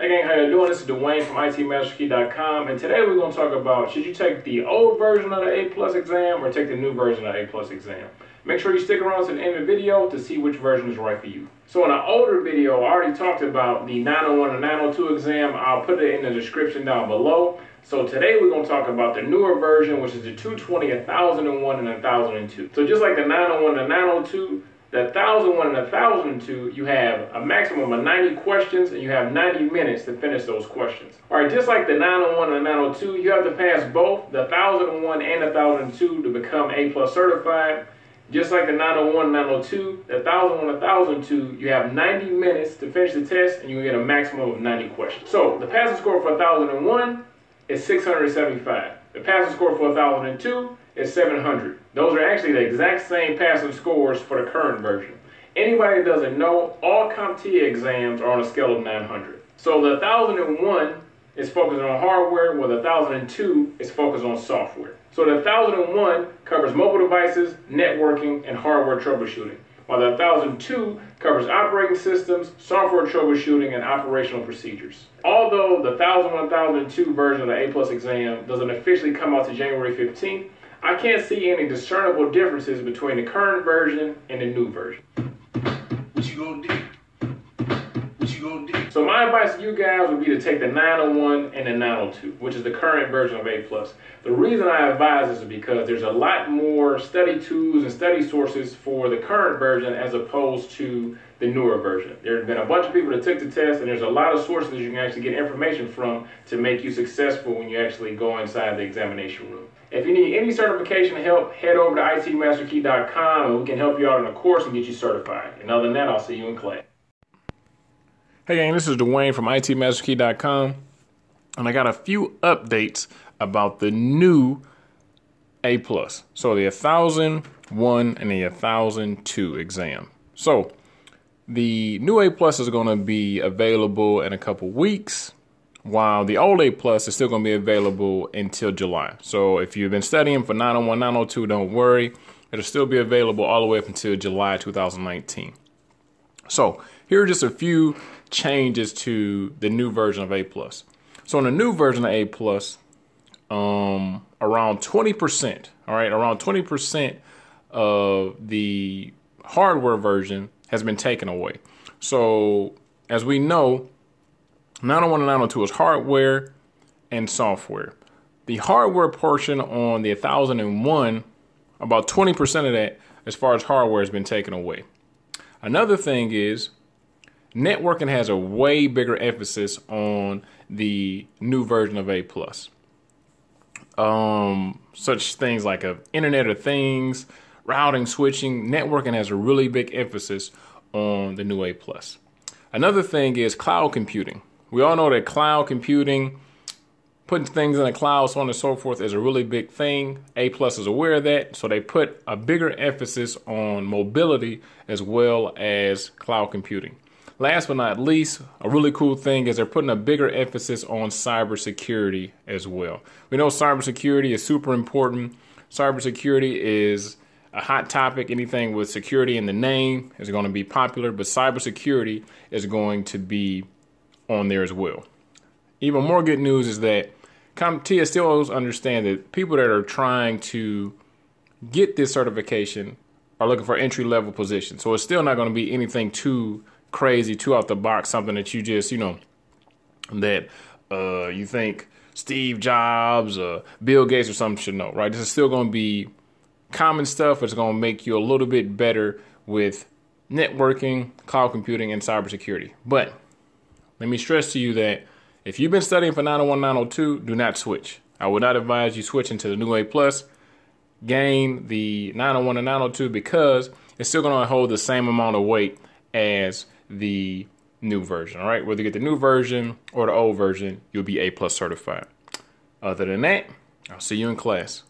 Hey gang, how you doing? This is Dwayne from ITMasterKey.com and today we're going to talk about should you take the old version of the A plus exam or take the new version of the A plus exam. Make sure you stick around to the end of the video to see which version is right for you. So in an older video, I already talked about the 901 and 902 exam. I'll put it in the description down below. So today we're going to talk about the newer version, which is the 220, 1001, and 1002. So just like the 901 and 902, the 1001 and the 1002, you have a maximum of 90 questions and you have 90 minutes to finish those questions. All right, just like the 901 and the 902, you have to pass both the 1001 and the 1002 to become A plus certified. Just like the 901 902, the 1001 1002, you have 90 minutes to finish the test and you get a maximum of 90 questions. So the passing score for 1001 is 675. The passing score for 1002 is 700. Those are actually the exact same passing scores for the current version. Anybody that doesn't know, all CompTIA exams are on a scale of 900. So the 1001 is focused on hardware, while the 1002 is focused on software. So the 1001 covers mobile devices, networking, and hardware troubleshooting, while the 1002 covers operating systems, software troubleshooting, and operational procedures. Although the 1001 1002 version of the A plus exam doesn't officially come out to January 15th, I can't see any discernible differences between the current version and the new version. What you gonna do? My advice to you guys would be to take the 901 and the 902, which is the current version of A+. The reason I advise this is because there's a lot more study tools and study sources for the current version as opposed to the newer version. There have been a bunch of people that took the test and there's a lot of sources you can actually get information from to make you successful when you actually go inside the examination room. If you need any certification help, head over to itmasterkey.com and we can help you out in a course and get you certified. And other than that, I'll see you in class. Hey gang, this is Dwayne from itmasterkey.com and I got a few updates about the new A+. plus. So the 1001 and the 1002 exam. So the new A Plus is going to be available in a couple weeks while the old A Plus is still going to be available until July. So if you've been studying for 901, 902, don't worry. It'll still be available all the way up until July 2019. So here are just a few changes to the new version of A Plus. So in the new version of A Plus, um, around 20%, all right, around 20% of the hardware version has been taken away. So as we know, 901 and 902 is hardware and software. The hardware portion on the 1001, about 20% of that, as far as hardware, has been taken away. Another thing is, networking has a way bigger emphasis on the new version of A plus. Um, such things like a Internet of Things, routing, switching, networking has a really big emphasis on the new A plus. Another thing is cloud computing. We all know that cloud computing, putting things in the cloud, so on and so forth, is a really big thing. A plus is aware of that, so they put a bigger emphasis on mobility as well as cloud computing. Last but not least, a really cool thing is they're putting a bigger emphasis on cybersecurity as well. We know cybersecurity is super important. Cybersecurity is a hot topic. Anything with security in the name is going to be popular, but cybersecurity is going to be on there as well. Even more good news is that CompTIA still understand that people that are trying to get this certification are looking for entry level positions. So it's still not going to be anything too crazy, too out the box, something that you just, you know, that uh, you think Steve Jobs, uh, Bill Gates, or something should know, right? This is still going to be common stuff. It's going to make you a little bit better with networking, cloud computing, and cybersecurity. But let me stress to you that if you've been studying for 901, 902, do not switch. I would not advise you switching to the new A plus. Gain the 901 and 902 because it's still going to hold the same amount of weight as the new version. All right, whether you get the new version or the old version, you'll be A plus certified. Other than that, I'll see you in class.